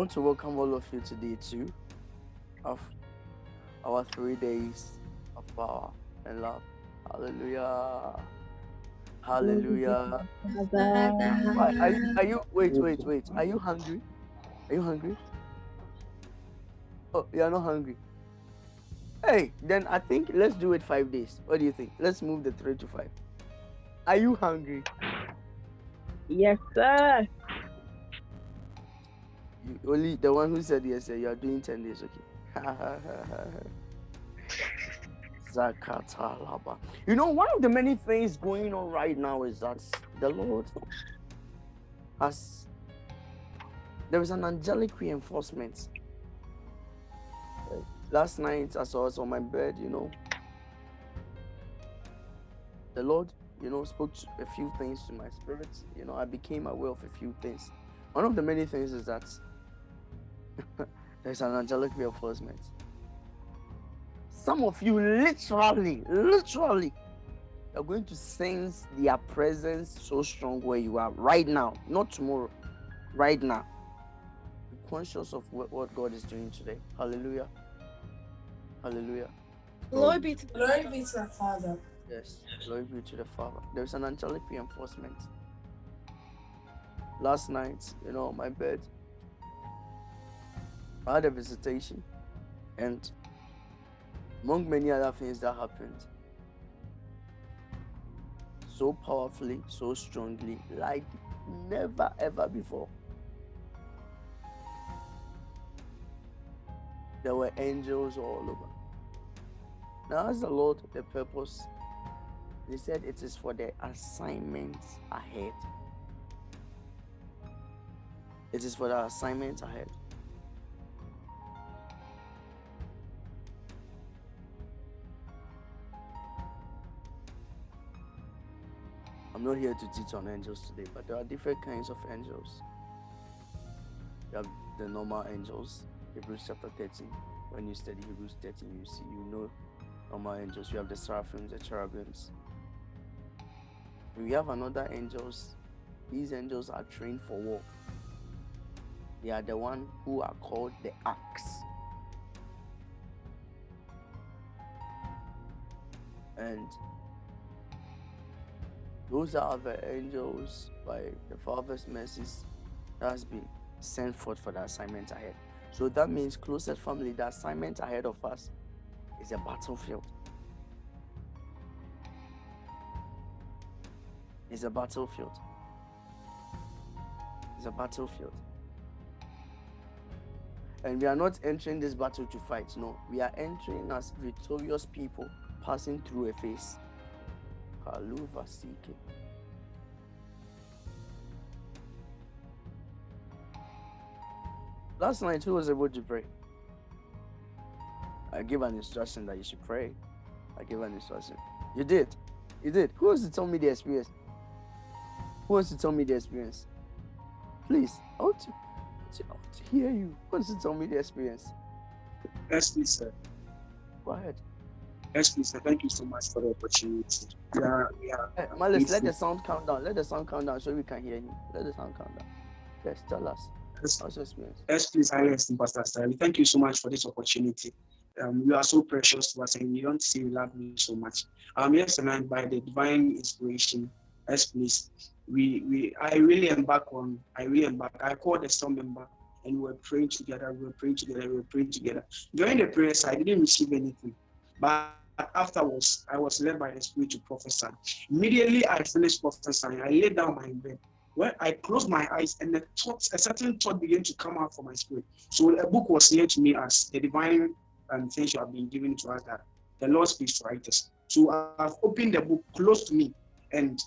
Want to welcome all of you today too of our three days of uh, power and love. Hallelujah. Hallelujah. Are you, are you wait, wait, wait. Are you hungry? Are you hungry? Oh, you are not hungry. Hey, then I think let's do it five days. What do you think? Let's move the three to five. Are you hungry? Yes, sir. Only the one who said yes, you are doing 10 days, okay? You know, one of the many things going on right now is that the Lord has, there is an angelic reinforcement. Last night, as I was on my bed, you know, the Lord, you know, spoke a few things to my spirit. You know, I became aware of a few things. One of the many things is that there's an angelic reinforcement. Some of you literally, literally, are going to sense their presence so strong where you are right now, not tomorrow, right now. Be conscious of what, what God is doing today. Hallelujah. Hallelujah. Glory be to Glory be to the Father. Yes, glory be to the Father. There's an angelic reinforcement. Last night, you know, my bed, I had a visitation, and among many other things that happened, so powerfully, so strongly, like never ever before. There were angels all over. Now, as the Lord, the purpose he said it is for the assignments ahead. It is for the assignments ahead. I'm not here to teach on angels today, but there are different kinds of angels. You have the normal angels, Hebrews chapter 13. When you study Hebrews 13, you see, you know normal angels. You have the seraphims, the cherubims, we have another angels. These angels are trained for war. They are the one who are called the axe. And those are the angels by the Father's mercies that has been sent forth for the assignment ahead. So that means closest family, the assignment ahead of us is a battlefield. is a battlefield. It's a battlefield. And we are not entering this battle to fight. No, we are entering as victorious people passing through a phase. Kaluva Sike. Last night, who was able to pray? I gave an instruction that you should pray. I gave an instruction. You did. You did. Who wants to tell me the experience? Who wants to tell me the experience? Please, I want to, I want to hear you. Who wants to tell me the experience? Yes, please, sir. Go ahead. Yes, please. Thank you so much for the opportunity. Yeah, yeah. Hey, Malice, let the sound count down. Let the sound count down so we can hear you. Let the sound count down. Yes, tell us. Yes, What's your experience? yes please, Pastor Stanley. Thank you so much for this opportunity. Um, you are so precious to us, and you don't see you love me so much. Um, yes, and by the divine inspiration, yes, please. We, we, I really embark on. I really embark. I called the storm member, and we were praying together. We were praying together. We were praying together. During the prayers, I didn't receive anything, but afterwards, I was led by the Spirit to prophesy. Immediately, I finished prophesying. I laid down my bed. Well, I closed my eyes, and the thought, a certain thought began to come out from my spirit. So a book was near to me as the divine um, things you have been given to us that the Lord speaks to writers. So I've opened the book close to me, and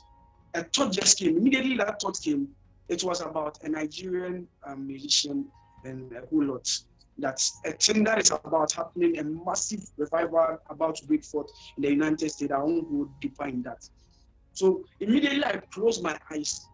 a thought just came. Immediately that thought came. It was about a Nigerian um, musician and a whole lot. That's a thing that is about happening, a massive revival about to break forth in the United States. I won't go deeper in that. So immediately I closed my eyes.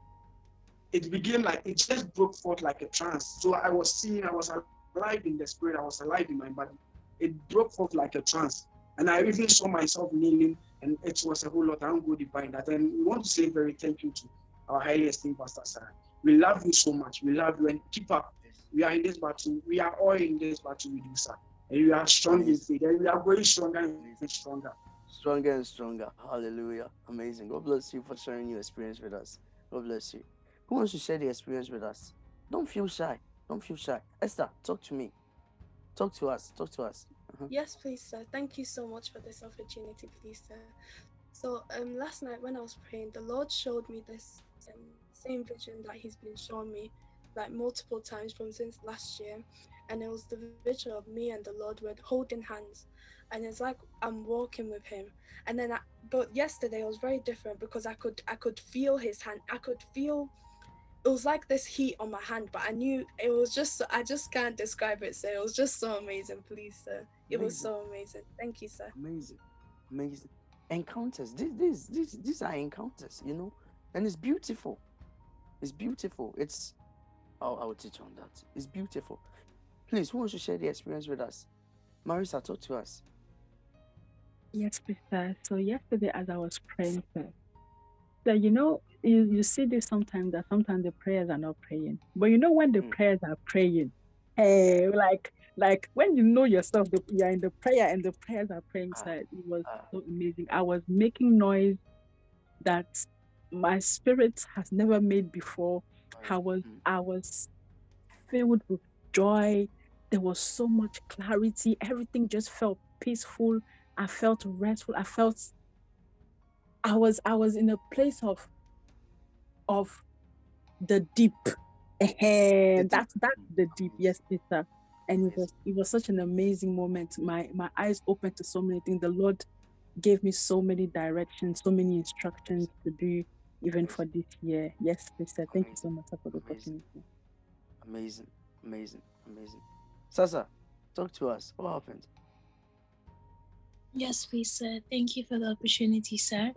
It began like it just broke forth like a trance. So I was seeing, I was alive in the spirit, I was alive in my body. It broke forth like a trance. And I even saw myself kneeling, and it was a whole lot. I don't go deeper in that. And we want to say very thank you to our highly esteemed Pastor Sarah. We love you so much. We love you and keep up we are in this battle. We are all in this battle with you, sir. And we are strong in faith. And we are going stronger and stronger. Stronger and stronger. Hallelujah. Amazing. God bless you for sharing your experience with us. God bless you. Who wants to share the experience with us? Don't feel shy. Don't feel shy. Esther, talk to me. Talk to us. Talk to us. Uh-huh. Yes, please, sir. Thank you so much for this opportunity, please, sir. So, um, last night when I was praying, the Lord showed me this um, same vision that He's been showing me like multiple times from since last year, and it was the vision of me and the Lord were holding hands, and it's like I'm walking with Him. And then, I, but yesterday it was very different because I could I could feel His hand. I could feel it was like this heat on my hand, but I knew it was just I just can't describe it. So it was just so amazing, please, sir. It amazing. was so amazing. Thank you, sir. Amazing, amazing encounters. This, this, this, these are encounters, you know, and it's beautiful. It's beautiful. It's. Oh, I will teach on that. It's beautiful. Please, who wants to share the experience with us? Marisa, talk to us. Yes, Peter. So yesterday, as I was praying, sir, so you know, you, you see this sometimes that sometimes the prayers are not praying. But you know when the mm. prayers are praying, hey, eh, like like when you know yourself, the, you're in the prayer and the prayers are praying ah, side. It was ah. so amazing. I was making noise that my spirit has never made before. I was mm. I was filled with joy. There was so much clarity. Everything just felt peaceful. I felt restful. I felt I was I was in a place of of the deep. That's that's the deep, yes, Peter. And it was it was such an amazing moment. My my eyes opened to so many things. The Lord gave me so many directions, so many instructions to do even for this year. Yes, Peter. Thank you so much for the opportunity. Amazing, amazing, amazing. Sasa, talk to us. What happened? Yes, please, sir. Thank you for the opportunity, sir.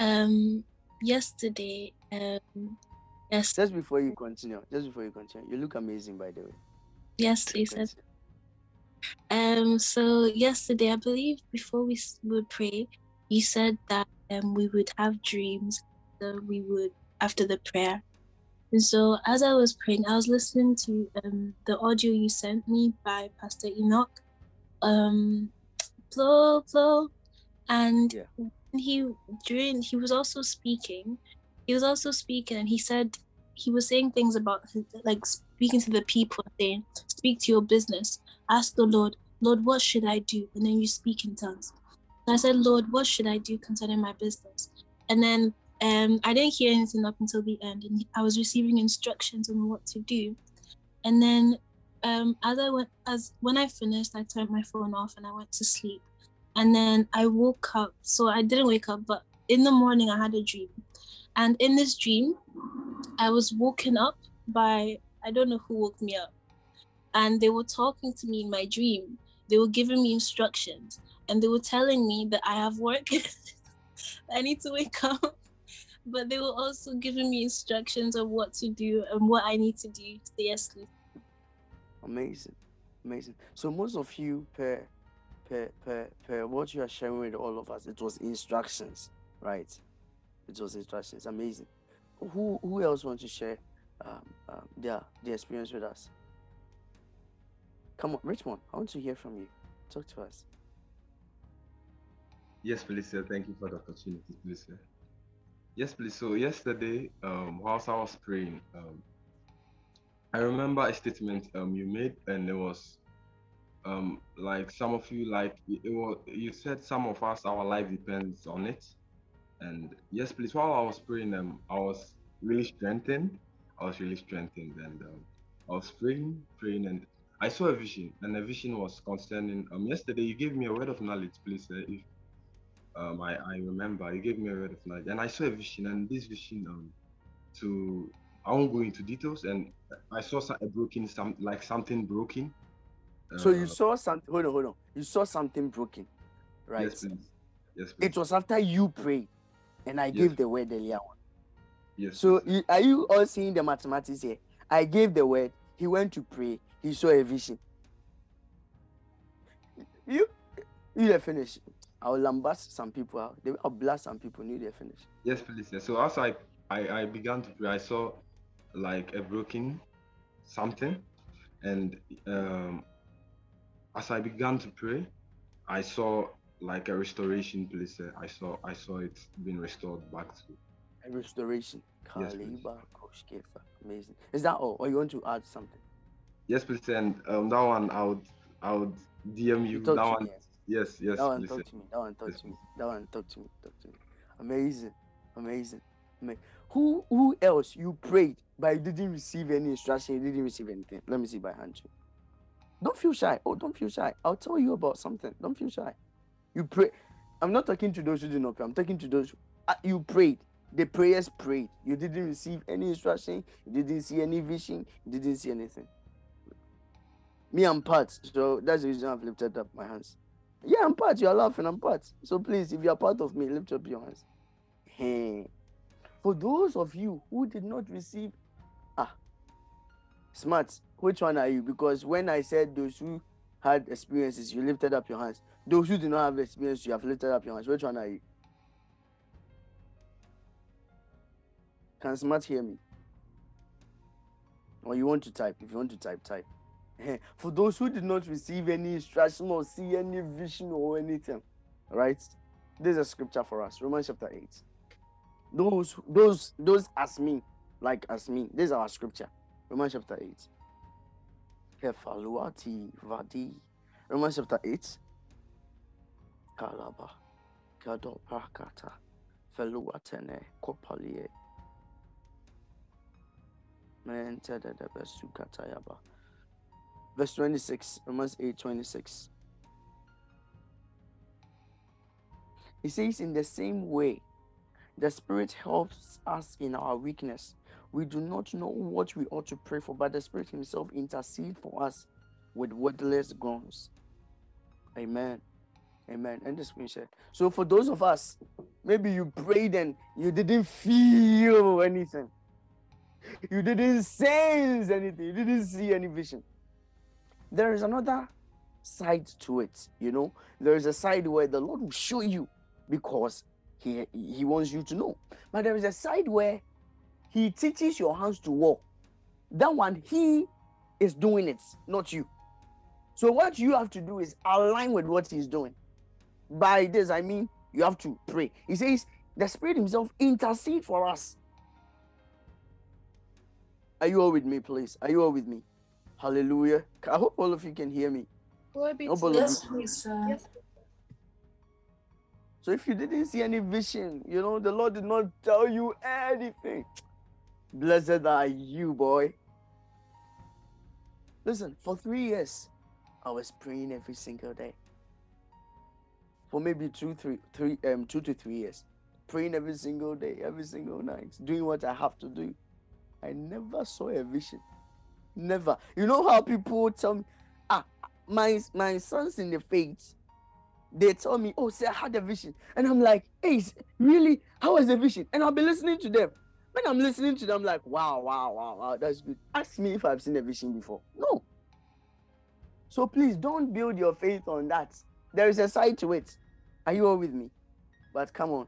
Um, yesterday, um, yes. Just before you continue, just before you continue, you look amazing, by the way. Yes, please, sir. Um, so yesterday, I believe before we would pray, you said that um we would have dreams. So we would after the prayer. And so as I was praying, I was listening to um the audio you sent me by Pastor Enoch. Um flow, flow. And yeah. he during he was also speaking, he was also speaking and he said he was saying things about like speaking to the people, saying, Speak to your business. Ask the Lord, Lord, what should I do? And then you speak in tongues. And I said, Lord, what should I do concerning my business? And then um, I didn't hear anything up until the end, and I was receiving instructions on what to do. And then um, as I went, as when I finished, I turned my phone off and I went to sleep. And then I woke up. So I didn't wake up, but in the morning I had a dream. And in this dream, I was woken up by I don't know who woke me up. And they were talking to me in my dream. They were giving me instructions and they were telling me that I have work. I need to wake up. But they were also giving me instructions of what to do and what I need to do to stay asleep. Amazing, amazing. So most of you, per per per per what you are sharing with all of us, it was instructions, right? It was instructions. Amazing. Who who else wants to share um, um, their their experience with us? Come on, Richmond. I want to hear from you. Talk to us. Yes, Felicia. Thank you for the opportunity, please, sir. Yes, please. So yesterday, um, whilst I was praying, um, I remember a statement um you made, and it was um like some of you like it was you said some of us our life depends on it, and yes, please. While I was praying, um, I was really strengthened. I was really strengthened, and um, I was praying, praying, and I saw a vision, and the vision was concerning. Um, yesterday you gave me a word of knowledge, please. Uh, if um, I, I remember he gave me a word of knowledge, and I saw a vision, and this vision um, to I won't go into details, and I saw a broken, some like something broken. So you uh, saw something. Hold on, hold on. You saw something broken, right? Yes, please. Yes, please. It was after you prayed, and I yes. gave the word earlier on. Yes. So you, are you all seeing the mathematics here? I gave the word. He went to pray. He saw a vision. You, you are finished. I will lambast some people out. I'll blast some people. You they finish. Yes, please. Yes. So as I, I, I began to pray, I saw like a broken something, and um, as I began to pray, I saw like a restoration place. I saw I saw it being restored back to. A restoration. Yes. Kaliba Koshkefa. Amazing. Is that all? Or you want to add something? Yes, please. And um, that one I would I would DM you. talk That one. yes. Yes, yes, that one talk to me. That one talk Yes, to me. That one talk to me. Talk to me. Amazing. Amazing. Amazing. Who who else you prayed but you didn't receive any instruction, you didn't receive anything? Let me see by hand. Don't feel shy. Oh, don't feel shy. I'll tell you about something. Don't feel shy. You pray. I'm not talking to those who did not pray. I'm talking to those who, uh, you prayed. The prayers prayed. You didn't receive any instruction. You didn't see any vision. You didn't see anything. Me, I'm part. So that's the reason I've lifted up my hands. Yeah, I'm part. You are laughing. I'm part. So please, if you are part of me, lift up your hands. Hey. For those of you who did not receive, ah, smart. Which one are you? Because when I said those who had experiences, you lifted up your hands. Those who did not have experience, you have lifted up your hands. Which one are you? Can smart hear me? Or you want to type? If you want to type, type. For those who did not receive any instruction or see any vision or anything, right? This is a scripture for us. Romans chapter 8. Those those those as me, like as me. This is our scripture. Romans chapter 8. Kefaluati vadi. Romans chapter 8. Kalaba. Kado prakata. Feluatene kopalie. Mentedebesukatayaba. Verse 26, Romans 8 26. It says, In the same way, the Spirit helps us in our weakness. We do not know what we ought to pray for, but the Spirit Himself intercedes for us with wordless groans. Amen. Amen. And the screenshot. So, for those of us, maybe you prayed and you didn't feel anything, you didn't sense anything, you didn't see any vision there is another side to it you know? There is a side where the lord will show you because he he wants you to know. But there is a side where he teaches your hands to war. That one he is doing it not you. So what you have to do is align with what he's doing. By this i mean you have to pray. He says the spirit himself intercede for us. Are you all with me please? Are you all with me hallelujah i hope all of you can hear me Glory be to God. Yes, please. Yes. So if you didn't see any vision, you know, the Lord did not tell you anything. Blessed are you, boy. Listen, for three years, I was praying every single day. For maybe two, three, three, um, two to three years. Praying every single day, every single night, doing what I have to do. I never saw a vision. Never. You know how people tell me, ah, my my sons in the faith, they tell me, oh, say I had a vision. And I'm like, hey, really? How was the vision? And I'll be listening to them. When I'm listening to them, I'm like, wow, wow, wow, wow, that's good. Ask me if I've seen a vision before. No. So please don't build your faith on that. There is a side to it. Are you all with me? But come on.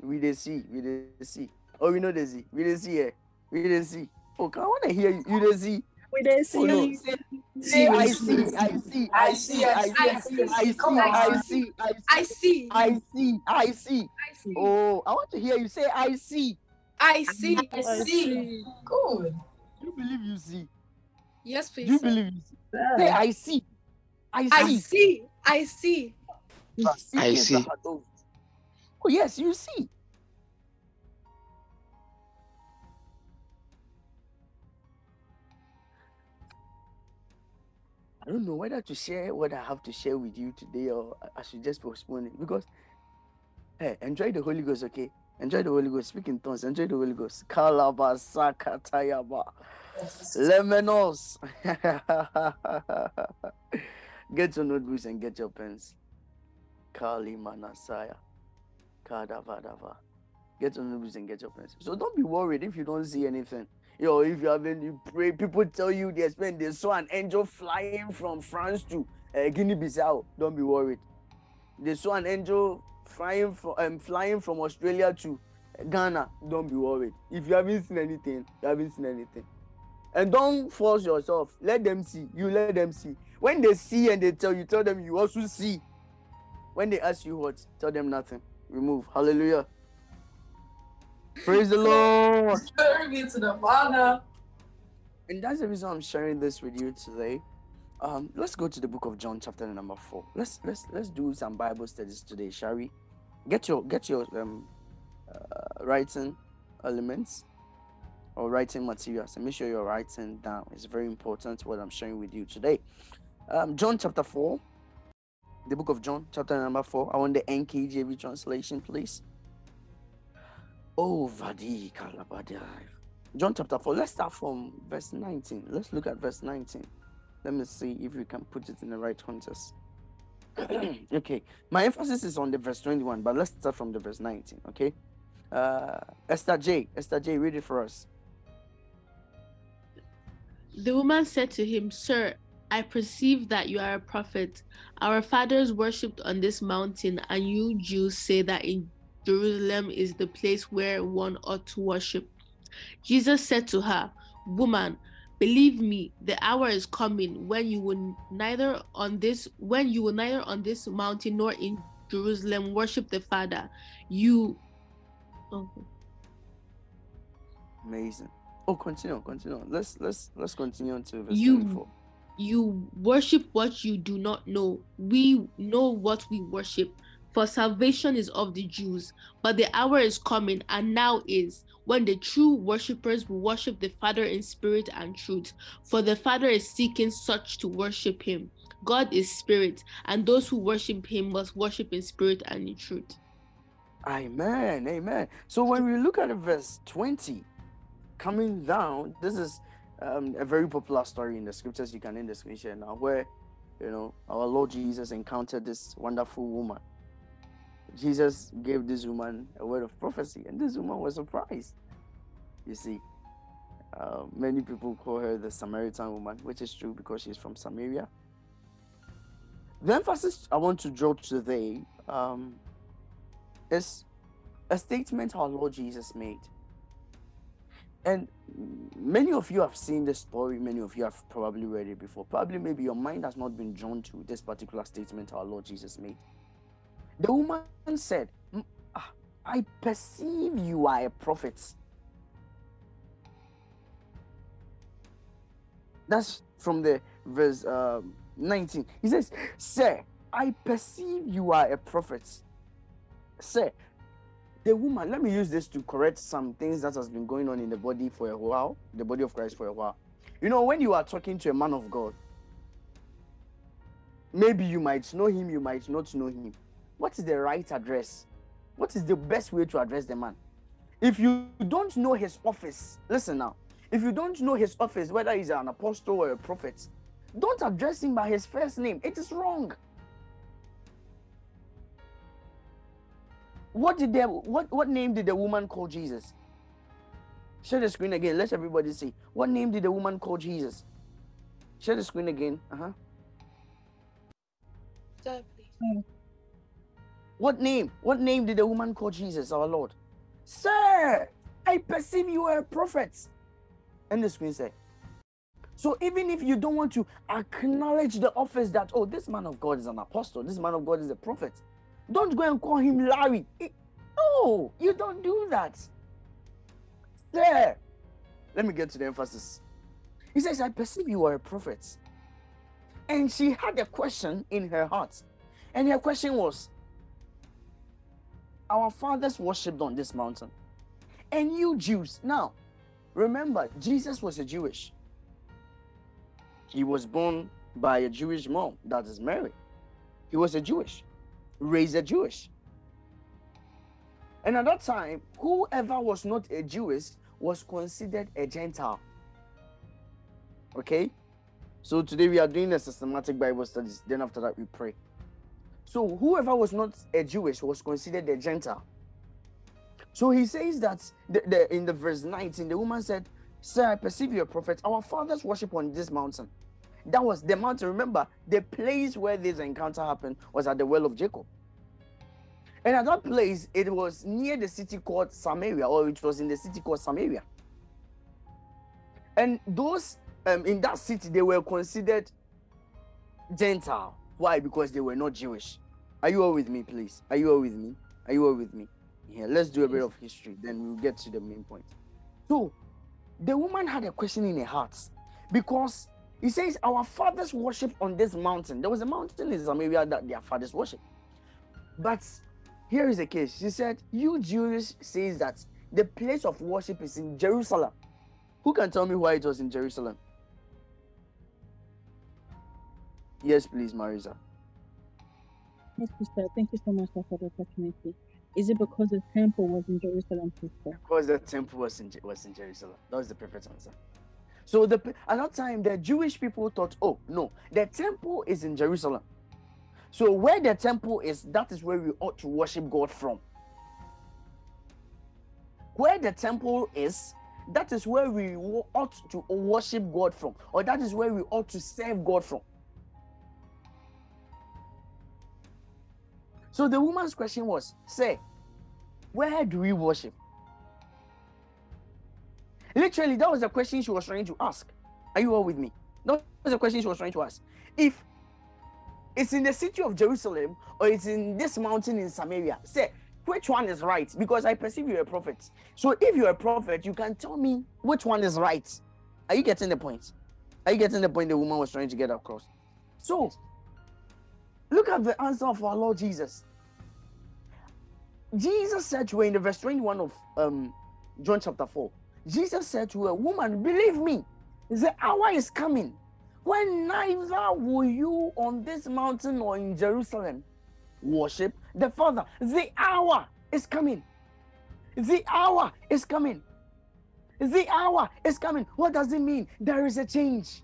We did see. We did see. Oh, we know the see. We didn't see here. We didn't see. Oh, come I want to hear you. You did see. We didn't oh, see Oh, you. Say, say, I see. I see. I see. I see. I see. I see. I see. I I see. see. I see. I see. Oh, I want to hear you say, I see. I see. I see. Good. Do you believe you see? Yes, Do please. you believe you see? Say, I see. I see. I see. see. I see. I see. Oh, yes, you see. I don't know whether to share what I have to share with you today or I- should just postpone it because, hey, enjoy the Holy Ghost, okay? Enjoy the Holy Ghost. Speak in tongues. Enjoy the Holy Ghost. Kalabasakatayaba. Lemonos. get your notebooks and get your pens. Kali Manasaya. Kadavadava. Get your notebooks and get your pens. So don't be worried if you don't see anything. Yo, if you haven't, you pray. People tell you they spend they saw an angel flying from France to uh, Guinea-Bissau. Don't be worried. They saw an angel flying from um, flying from Australia to Ghana. Don't be worried. If you haven't seen anything, you haven't seen anything. And don't force yourself. Let them see. You let them see. When they see and they tell you, tell them you also see. When they ask you what, tell them nothing. Remove. Hallelujah. Praise the Lord. Glory be to the Father. And that's the reason I'm sharing this with you today. Um, let's go to the book of John, chapter number four. Let's let's let's do some Bible studies today, shall we? Get your get your um uh, writing elements or writing materials and make sure you're writing down. It's very important what I'm sharing with you today. Um, John chapter 4, the book of John, chapter number 4. I want the NKJV translation, please. Oh, Vadi Kalabadai. John chapter 4. Let's start from verse 19. Let's look at verse 19. Let me see if we can put it in the right context. okay, my emphasis is on the verse 21, but let's start from the verse 19. Okay, uh, Esther J. Esther J. Read it for us. The woman said to him, Sir, I perceive that you are a prophet. Our fathers worshipped on this mountain, and you Jews say that in Jerusalem is the place where one ought to worship. Jesus said to her, Woman, believe me, the hour is coming when you will neither on this when you will neither on this mountain nor in Jerusalem worship the Father. You oh. Amazing. Oh, continue, continue. Let's let's let's continue on to verse You- 24. you worship what you do not know. We know what we worship, for salvation is of the Jews. But the hour is coming, and now is, when the true worshippers will worship the Father in spirit and truth. For the Father is seeking such to worship him. God is spirit, and those who worship him must worship in spirit and in truth. Amen. Amen. So when we look at verse 20, coming down, this is um, a very popular story in the scriptures. You can end the screen now, where you know our Lord Jesus encountered this wonderful woman. Jesus gave this woman a word of prophecy, and this woman was surprised. You see, uh, many people call her the Samaritan woman, which is true because she's from Samaria. The emphasis I want to draw today um, is a statement our Lord Jesus made. And many of you have seen this story, many of you have probably read it before. Probably, maybe your mind has not been drawn to this particular statement our Lord Jesus made. The woman said, "Mm, ah, I perceive you are a prophet. That's from the verse um, 19. He says, Sir, I perceive you are a prophet. Sir, the woman, let me use this to correct some things that has been going on in the body for a while, the body of Christ for a while. You know, when you are talking to a man of God, maybe you might know him, you might not know him. What is the right address? What is the best way to address the man? If you don't know his office, listen now. If you don't know his office, whether he's an apostle or a prophet, don't address him by his first name. It is wrong. What did the what what name did the woman call Jesus? Share the screen again. Let everybody see. What name did the woman call Jesus? Share the screen again. Uh-huh. Sir, please. What name? What name did the woman call Jesus, our Lord? Sir, I perceive you are a prophet. And the screen said. So even if you don't want to acknowledge the office that, oh, this man of God is an apostle, this man of God is a prophet, don't go and call him Larry. Eh, No, you don't do that. Sir, let me get to the emphasis. He says, I perceive you are a prophet. And she had a question in her heart. And her question was, Our fathers worshipped on this mountain. And you Jews, now, remember, Jesus was a Jewish. He was born by a Jewish mom, that is Mary. He was a Jewish, raised a Jewish. And at that time, whoever was not a Jewish was considered a Gentile. Okay? So today we are doing a systematic Bible studies. Then after that, we pray. So whoever was not a Jewish was considered a Gentile. So he says that the, the, in the verse 19, the woman said, Sir, I perceive you're a prophet. Our fathers worship on this mountain. That was the mountain. Remember, the place where this encounter happened was at the well of Jacob. And at that place, it was near the city called Samaria, or it was in the city called Samaria. And those um, in that city, they were considered Gentile. Why? Because they were not Jewish. Are you all with me, please? Are you all with me? Are you all with me? Yeah, let's do a bit of history, then we'll get to the main point. So, the woman had a question in her heart because he says, Our fathers worship on this mountain. There was a mountain in Samaria that their fathers worship. But here is the case. She said, You Jews says that the place of worship is in Jerusalem. Who can tell me why it was in Jerusalem? Yes, please, Marisa. Yes, sister. Thank you so much sir, for the opportunity. Is it because the temple was in Jerusalem, sister? Because the temple was in was in Jerusalem. That was the perfect answer. So the at that time, the Jewish people thought, oh no, the temple is in Jerusalem. So where the temple is, that is where we ought to worship God from. Where the temple is, that is where we ought to worship God from, or that is where we ought to serve God from. So the woman's question was, say, where do we worship? Literally, that was the question she was trying to ask. Are you all with me? That was the question she was trying to ask. If it's in the city of Jerusalem or it's in this mountain in Samaria, say, which one is right? Because I perceive you're a prophet. So if you're a prophet, you can tell me which one is right. Are you getting the point? Are you getting the point the woman was trying to get across? So, look at the answer of our Lord Jesus. Jesus said to her in the verse 21 of um, John chapter 4, Jesus said to her, Woman, believe me, the hour is coming when neither will you on this mountain or in Jerusalem worship the Father. The hour is coming. The hour is coming. The hour is coming. What does it mean? There is a change.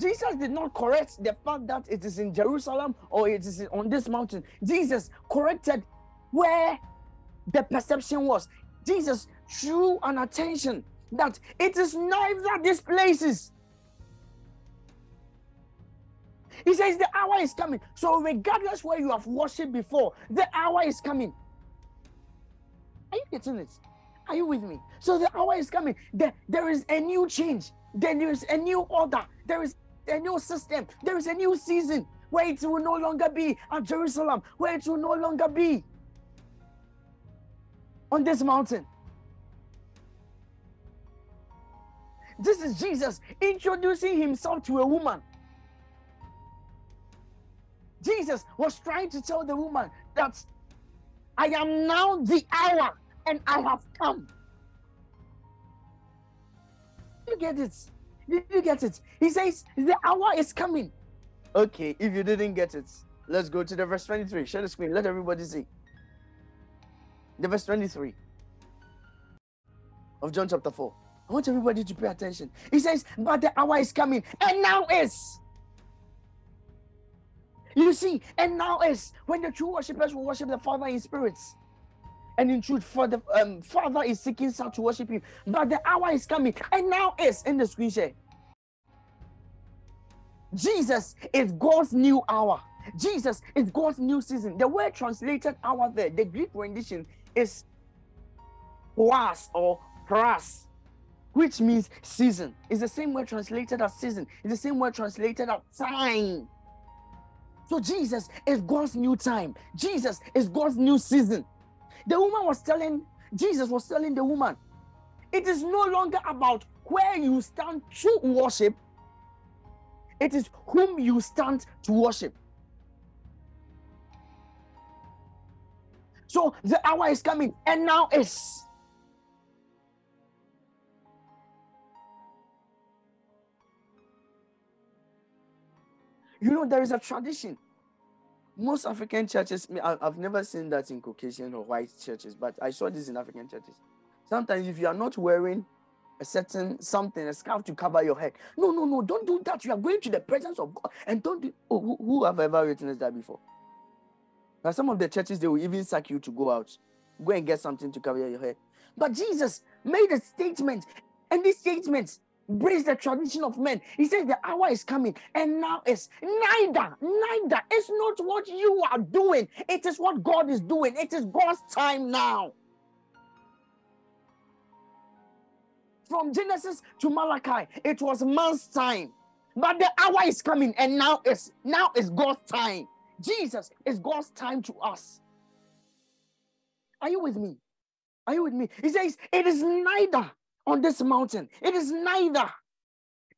Jesus did not correct the fact that it is in Jerusalem or it is on this mountain. Jesus corrected where the perception was. Jesus drew an attention that it is neither these places. He says the hour is coming. So, regardless where you have worshipped before, the hour is coming. Are you getting it? Are you with me? So, the hour is coming. There, there is a new change. Then there is a new order. There is a new system. There is a new season where it will no longer be at Jerusalem, where it will no longer be on this mountain. This is Jesus introducing himself to a woman. Jesus was trying to tell the woman that I am now the hour and I have come. You get it? Did you get it? He says the hour is coming. Okay, if you didn't get it, let's go to the verse 23. Share the screen. Let everybody see. The verse 23 of John chapter 4. I want everybody to pay attention. He says, But the hour is coming, and now is. You see, and now is when the true worshippers will worship the Father in spirits and in truth. For the um, Father is seeking such to worship Him, but the hour is coming, and now is in the share. Jesus is God's new hour. Jesus is God's new season. The word translated hour there, the Greek rendition is was or pras, which means season. It's the same word translated as season. It's the same word translated as time. So Jesus is God's new time. Jesus is God's new season. The woman was telling, Jesus was telling the woman, it is no longer about where you stand to worship, it is whom you stand to worship. So the hour is coming, and now is. You know, there is a tradition. Most African churches, I've never seen that in Caucasian or white churches, but I saw this in African churches. Sometimes, if you are not wearing a certain something, a scarf to cover your head, no, no, no, don't do that. You are going to the presence of God, and don't do. Oh, who, who have ever witnessed that before? Now, some of the churches they will even sack you to go out, go and get something to cover your head. But Jesus made a statement, and this statement breaks the tradition of men. He says the hour is coming, and now is neither, neither. It's not what you are doing, it is what God is doing. It is God's time now. From Genesis to Malachi, it was man's time. But the hour is coming, and now is now is God's time. Jesus is God's time to us. Are you with me? Are you with me? He says, It is neither on this mountain, it is neither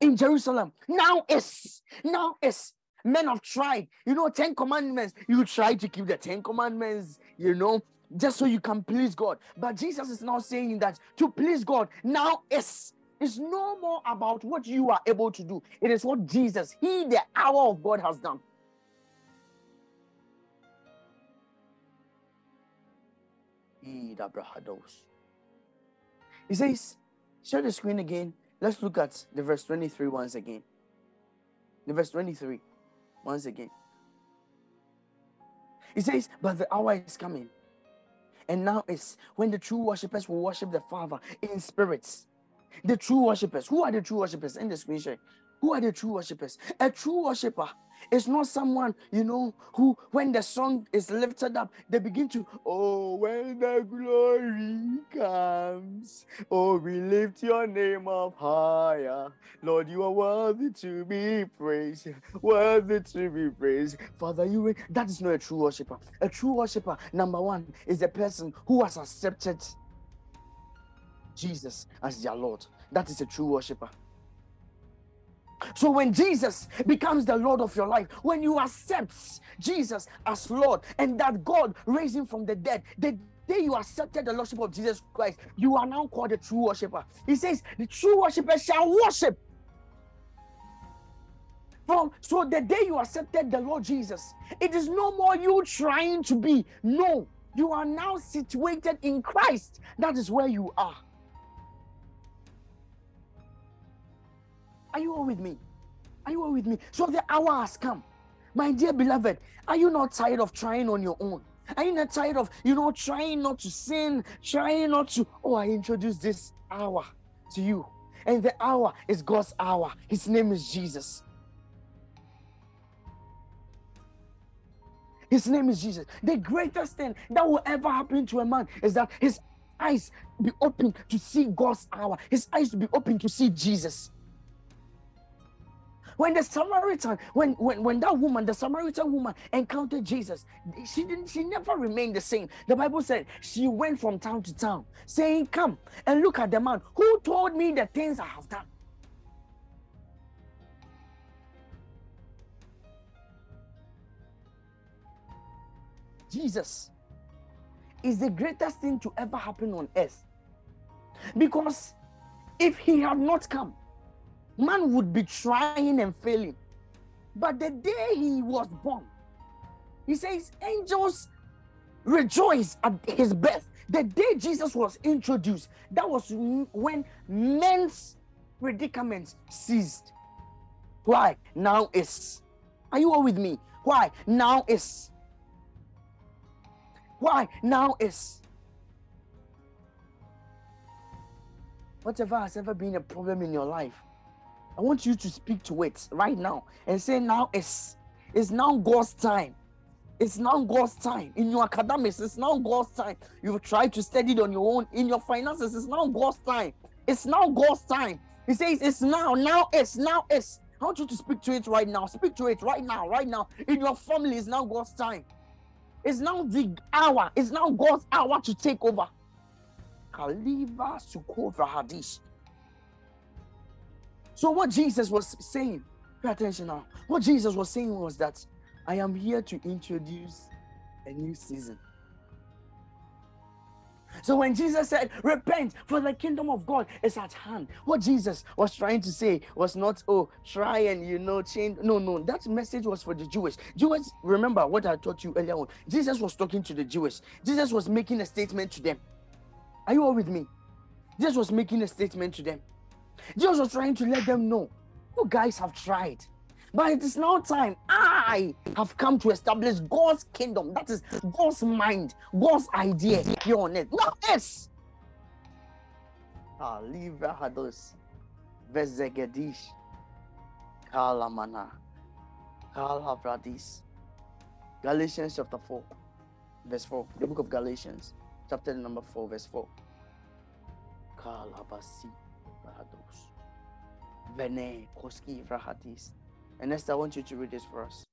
in Jerusalem. Now is, now is. Men have tried, you know, Ten Commandments. You try to keep the Ten Commandments, you know, just so you can please God. But Jesus is now saying that to please God now is it's no more about what you are able to do. It is what Jesus, He, the hour of God, has done. He says, share the screen again. Let's look at the verse 23 once again. The verse 23 once again. It says, But the hour is coming. And now is when the true worshippers will worship the Father in spirits. The true worshippers. Who are the true worshippers? In the screenshot. Who are the true worshippers? A true worshipper it's not someone, you know, who, when the song is lifted up, they begin to, oh, when the glory comes, oh, we lift your name up higher. Lord, you are worthy to be praised, worthy to be praised. Father, you, that is not a true worshiper. A true worshiper, number one, is a person who has accepted Jesus as their Lord. That is a true worshiper. So when Jesus becomes the Lord of your life, when you accept Jesus as Lord and that God raised him from the dead, the day you accepted the Lordship of Jesus Christ, you are now called a true worshiper. He says, The true worshiper shall worship. From so the day you accepted the Lord Jesus, it is no more you trying to be. No, you are now situated in Christ. That is where you are. Are you all with me? Are you all with me? So the hour has come. My dear beloved, are you not tired of trying on your own? Are you not tired of, you know, trying not to sin, trying not to, oh, I introduced this hour to you. And the hour is God's hour. His name is Jesus. His name is Jesus. The greatest thing that will ever happen to a man is that his eyes be open to see God's hour, his eyes be open to see Jesus. When the Samaritan, when, when, when that woman, the Samaritan woman encountered Jesus, she didn't, she never remained the same. The Bible said she went from town to town saying, Come and look at the man who told me the things I have done. Jesus is the greatest thing to ever happen on earth. Because if he had not come, man would be trying and failing. But the day he was born, he says, angels rejoice at his birth. The day Jesus was introduced, that was when men's predicaments ceased. Why? Now is. Are you all with me? Why? Now is. Why? Now is. Whatever has ever been a problem in your life, I want you to speak to it right now and say, now it's it's now God's time. It's now God's time. In your academics, it's now God's time. You've tried to study it on your own. In your finances, it's now God's time. It's now God's time. He says, It's now, now it's, now it's. I want you to speak to it right now. Speak to it right now, right now. In your family, it's now God's time. It's now the hour. It's now God's hour to take over. Kaliva Sukova Hadish. So, what Jesus was saying, pay attention now. What Jesus was saying was that I am here to introduce a new season. So when Jesus said, Repent, for the kingdom of God is at hand, what Jesus was trying to say was not, Oh, try and you know, change. No, no, that message was for the Jewish. Jewish, remember what I taught you earlier on. Jesus was talking to the Jewish, Jesus was making a statement to them. Are you all with me? Jesus was making a statement to them. Jesus was trying to let them know you guys have tried. But it is now time. I have come to establish God's kingdom. That is God's mind, God's idea here on earth. Not this. Galatians chapter 4, verse 4. The book of Galatians, chapter number 4, verse 4. Kalabasi. Hados. Vene Koski Vrahatis. And I want you to read this for us.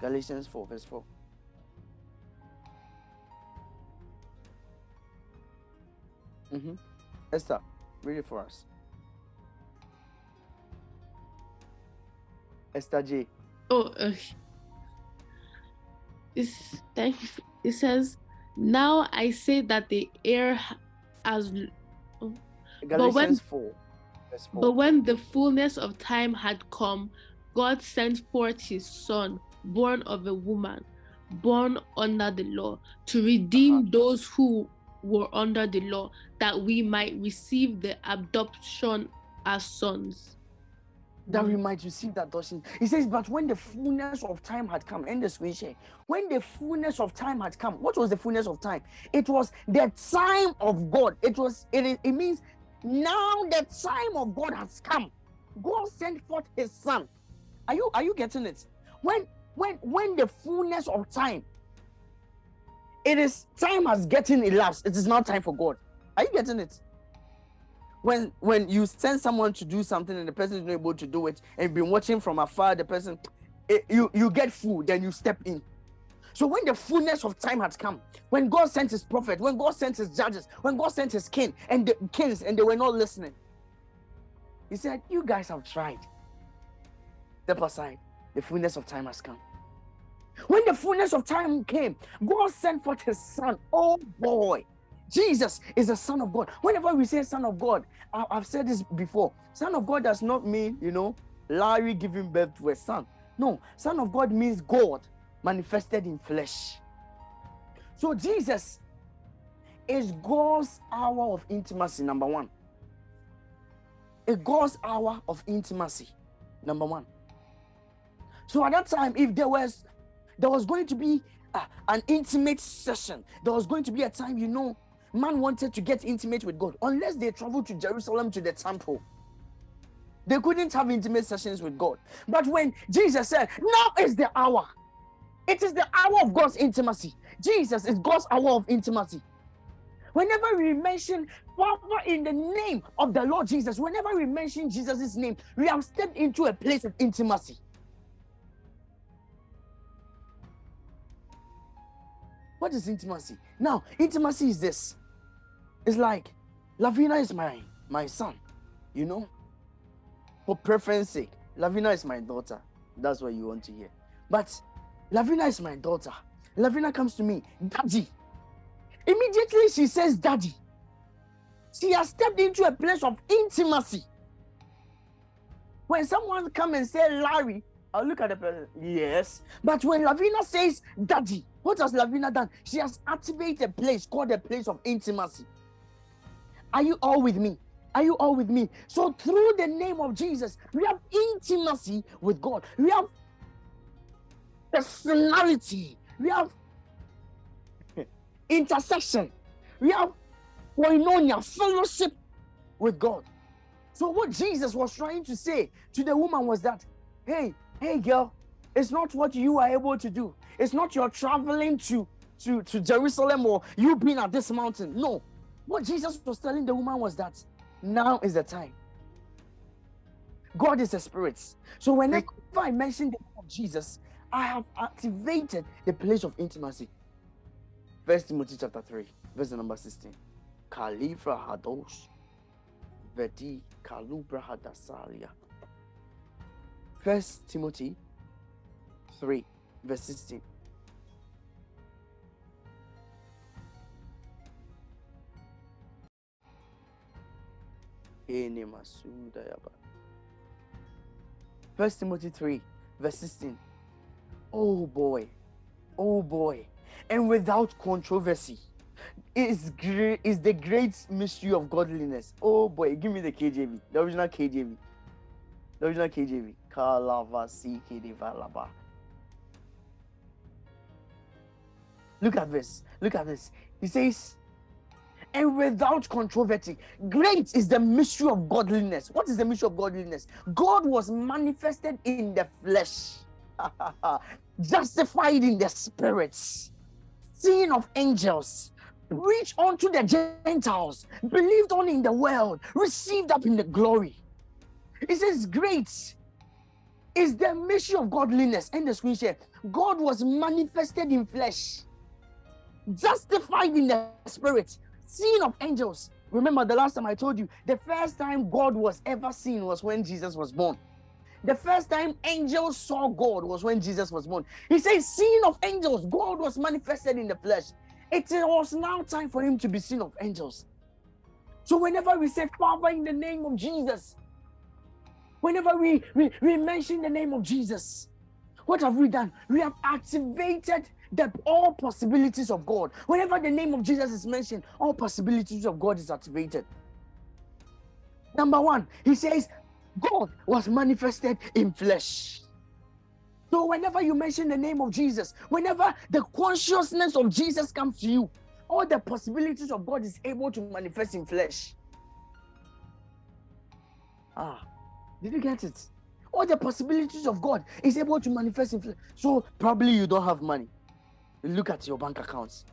Galatians 4, verse 4. Mm-hmm. Esther, read it for us. Esther J. Oh, it's, thank. It says, Now I say that the heir has. Oh, Galatians when- 4, 4. But when the fullness of time had come, God sent forth his son, born of a woman, born under the law, to redeem Uh-huh. those who were under the law, that we might receive the adoption as sons. that we might receive that adoption. He says, But when the fullness of time had come, in the share, when the fullness of time had come, what was the fullness of time? It was the time of God. It was, it, it means now the time of God has come. God sent forth his son. Are you are you getting it? When when when the fullness of time, it is time has getting elapsed. It is now time for God. Are you getting it? when when you send someone to do something and the person is not able to do it and you've been watching from afar the person it, you you get full then you step in so when the fullness of time had come when god sent his prophet when god sent his judges when god sent his king and the kings and they were not listening he said you guys have tried step aside the fullness of time has come when the fullness of time came god sent forth his son oh boy Jesus is the Son of God. Whenever we say Son of God, I, have said this before. Son of God does not mean, you know, Larry giving birth to a son. No, Son of God means God manifested in flesh. So Jesus is God's hour of intimacy, number one. A God's hour of intimacy, number one. So at that time, if there was there was going to be uh, an intimate session, there was going to be a time, you know, man wanted to get intimate with God unless they traveled to Jerusalem to the temple. They couldn't have intimate sessions with God. But when Jesus said, Now is the hour, it is the hour of God's intimacy. Jesus is God's hour of intimacy. Whenever we mention Father in the name of the Lord Jesus, whenever we mention Jesus' name, we have stepped into a place of intimacy. What is intimacy? Now, intimacy is this. It's like Lavina is my my son, you know. For preference sake, Lavina is my daughter. That's what you want to hear. But Lavina is my daughter. Lavina comes to me, Daddy. Immediately she says, Daddy. She has stepped into a place of intimacy. When someone come and say Larry, I'll look at the person. Yes. But when Lavina says Daddy, what has Lavina done? She has activated a place called a place of intimacy. Are you all with me? Are you all with me? So, through the name of Jesus, we have intimacy with God. We have personality. We have intersection. We have koinonia, fellowship with God. So, what Jesus was trying to say to the woman was that, hey, hey, girl, it's not what you are able to do. It's not your traveling to, to, to Jerusalem or you being at this mountain. No. What Jesus was telling the woman was that now is the time. God is a spirit. So whenever I mention the name of Jesus, I have activated the place of intimacy. First Timothy chapter 3, verse number 16. Kalifra hadosh. Vedi kalubra hadasalia. First Timothy 3, verse 16. Ene masuda yaba. First Timothy 3, verse 16. Oh boy, oh boy, and without controversy is great is the great mystery of godliness. Oh boy, give me the KJV, the original KJV, the original KJV. Kalavasi kedevalaba. Look at this. Look at this. He says, and without controversy. Great is the mystery of godliness. What is the mystery of godliness? God was manifested in the flesh, justified in the spirits, seen of angels, preached unto the Gentiles, believed on in the world, received up in the glory. It says, Great is the mystery of godliness. And the share. God was manifested in flesh, justified in the spirit, seen of angels. Remember the last time I told you, the first time God was ever seen was when Jesus was born. The first time angels saw God was when Jesus was born. He says, Seen of angels, God was manifested in the flesh. It was now time for him to be seen of angels. So whenever we say, Father, in the name of Jesus, whenever we, we, we mention the name of Jesus, what have we done? We have activated the all possibilities of God. Whenever the name of Jesus is mentioned, all possibilities of God is activated. Number one, he says, God was manifested in flesh. So, whenever you mention the name of Jesus, whenever the consciousness of Jesus comes to you, all the possibilities of God is able to manifest in flesh. Ah, did you get it? All the possibilities of God is able to manifest in flesh. So, probably you don't have money. Look at your bank accounts.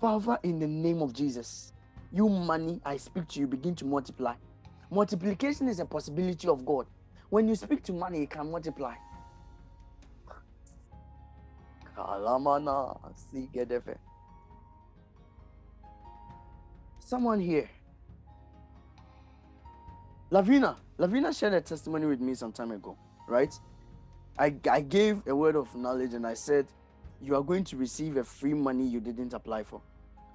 Father, in the name of Jesus, you money I speak to you begin to multiply. Multiplication is a possibility of God. When you speak to money, it can multiply. Someone here. Lavina. Lavina shared a testimony with me some time ago, right? I, I gave a word of knowledge and I said, You are going to receive a free money you didn't apply for.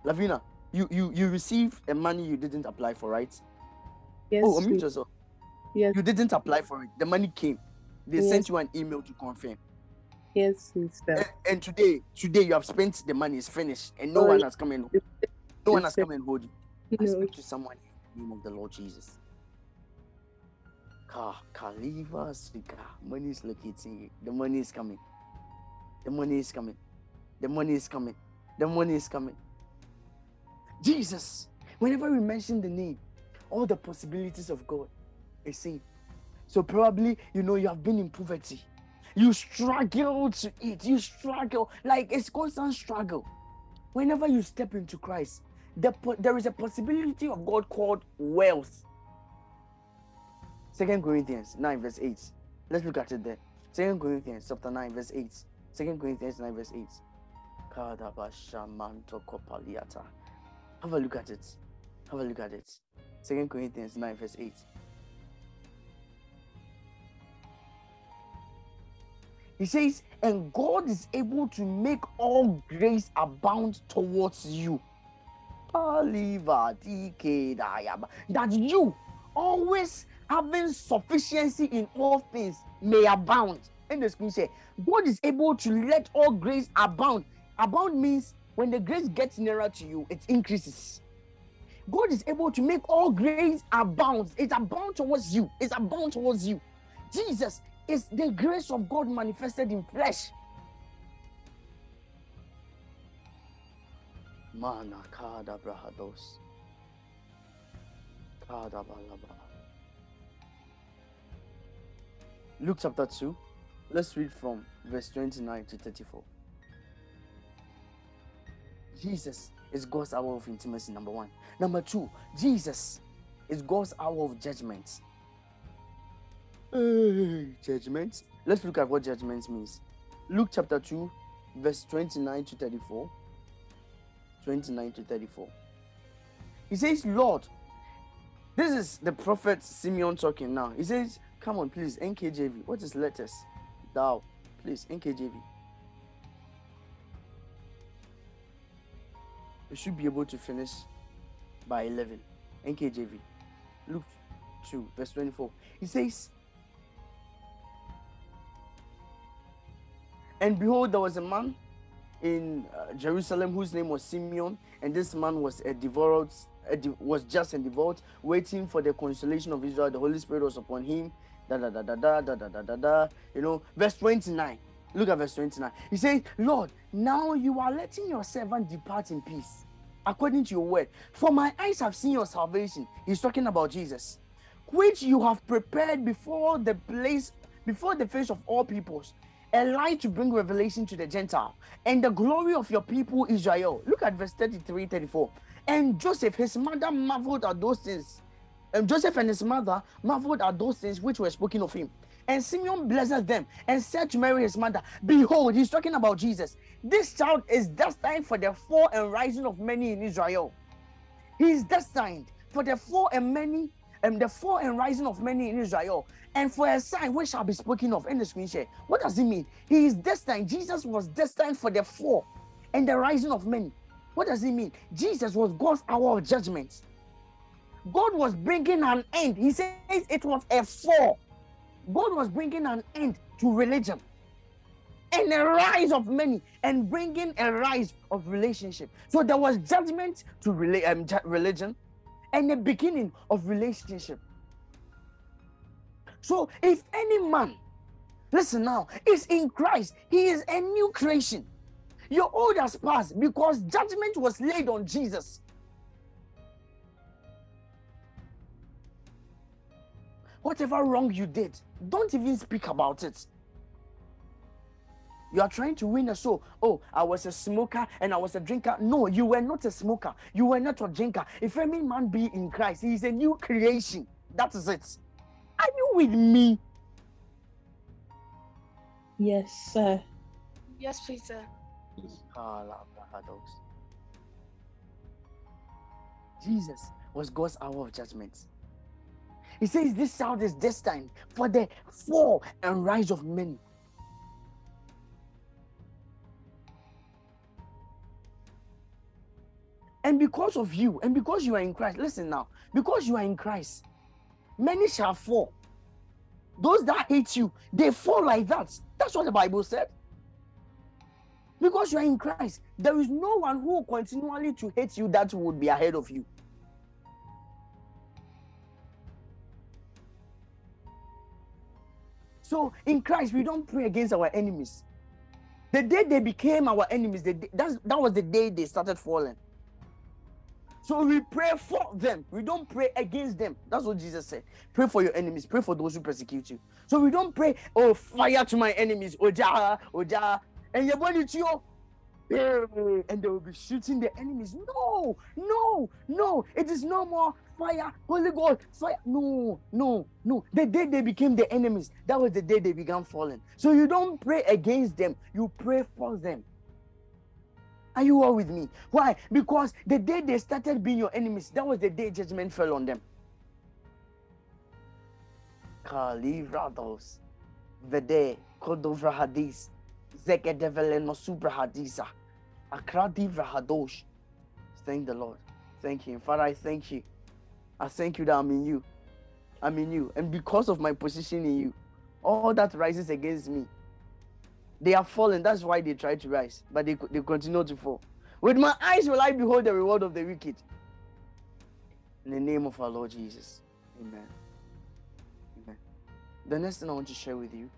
Lavina, you you you receive a money you didn't apply for, right? Oh, yes. oh, unmute yourself. Yes. You didn't apply for it. The money came. They Yes. sent you an email to confirm. Yes, sister. And, and today, today you have spent the money. It's finished, and no Oh, one has come and no one has come and hold you. I speak to someone in the name of the Lord Jesus. Ka Kaliva Sika. Money is locating you. The money is coming. The money is coming. The money is coming. The money is coming. Jesus. Whenever we mention the name, all the possibilities of God is seen. So probably you know you have been in poverty. You struggle to eat. You struggle like it's constant struggle. Whenever you step into Christ, the, po- there is a possibility of God called wealth. Second Corinthians 9, verse 8. Let's look at it there. Second Corinthians chapter 9, verse 8. Second Corinthians 9, verse 8. Have a look at it. Have a look at it. Second Corinthians 9, verse 8. He says, and God is able to make all grace abound towards you. That you always having sufficiency in all things may abound. And the screen say, God is able to let all grace abound. Abound means when the grace gets nearer to you, it increases. God is able to make all grace abound. It's abound towards you. It's abound towards you. Jesus is the grace of God manifested in flesh. Mana kada brahados. Kada balaba. Luke chapter 2. Let's read from verse 29 to 34. Jesus is God's hour of intimacy, number one. Number two, Jesus is God's hour of judgment. Hey, judgment. Let's look at what judgment means. Luke chapter 2, verse 29 to 34. 29 to 34. He says, Lord, this is the prophet Simeon talking now. He says, Come on, please, NKJV. What is letters? Thou, please, NKJV. You should be able to finish by 11. NKJV. Luke 2, verse 24. He says, And behold, there was a man in uh, Jerusalem whose name was Simeon, and this man was a devout, was just and devout, waiting for the consolation of Israel. The Holy Spirit was upon him. Da da da da da da da da da. You know, verse 29. Look at verse 29. He says, Lord, now you are letting your servant depart in peace, according to your word. For my eyes have seen your salvation. He's talking about Jesus, which you have prepared before the place, before the face of all peoples, a light to bring revelation to the Gentile, and the glory of your people Israel. Look at verse 33 34. And Joseph, his mother, marveled at those things. And Joseph and his mother marveled at those things which were spoken of him. And Simeon blessed them and said to Mary, his mother, Behold, he's talking about Jesus. This child is destined for the fall and rising of many in Israel. He is destined for the fall and many, and the fall and rising of many in Israel, and for a sign which shall be spoken of in the screen share. What does it mean? He is destined. Jesus was destined for the fall and the rising of many. What does it mean? Jesus was God's hour of judgment. God was bringing an end. He says it was a fall. God was bringing an end to religion and a rise of many and bringing a rise of relationship. So there was judgment to um, religion and the beginning of relationship. So if any man, listen now, is in Christ, he is a new creation. Your old has passed because judgment was laid on Jesus. Whatever wrong you did, don't even speak about it. You are trying to win a soul. Oh, I was a smoker and I was a drinker. No, you were not a smoker. You were not a drinker. If any man be in Christ, he is a new creation. That is it. Are you with me? Yes, sir. Yes, please, sir. Jesus was God's hour of judgment. He says this child is destined for the fall and rise of many. And because of you, and because you are in Christ, listen now, because you are in Christ, many shall fall. Those that hate you, they fall like that. That's what the Bible said. Because you are in Christ, there is no one who continually to hate you that would be ahead of you. So in Christ, we don't pray against our enemies. The day they became our enemies, the day, that's, that was the day they started falling. So we pray for them. We don't pray against them. That's what Jesus said. Pray for your enemies. Pray for those who persecute you. So we don't pray, oh, fire to my enemies. Oja, Oja. And your body to oh. you. And they will be shooting their enemies. No, no, no. It is no more fire, Holy Ghost, fire. No, no, no. The day they became the enemies, that was the day they began falling. So you don't pray against them, you pray for them. Are you all with me? Why? Because the day they started being your enemies, that was the day judgment fell on them. Kalivrados, Vede, Kodovra Hadis, Zekedevele Supra. Thank the Lord. Thank Him. Father, I thank you. I thank you that I'm in you. I'm in you. And because of my position in you, all that rises against me, they are fallen. That's why they try to rise, but they, they continue to fall. With my eyes will I behold the reward of the wicked. In the name of our Lord Jesus. Amen. Amen. The next thing I want to share with you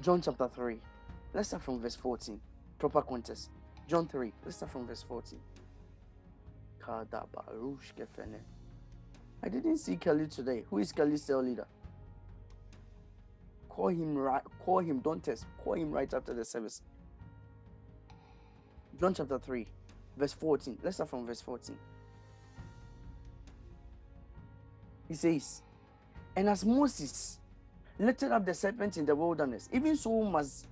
John chapter 3. Let's start from verse 14. Proper context. John 3. Let's start from verse 14. I didn't see Kelly today. Who is Kelly's cell leader? Call him right. Call him. Don't test. Call him right after the service. John chapter 3, verse 14. Let's start from verse 14. He says, And as Moses lifted up the serpent in the wilderness, even so must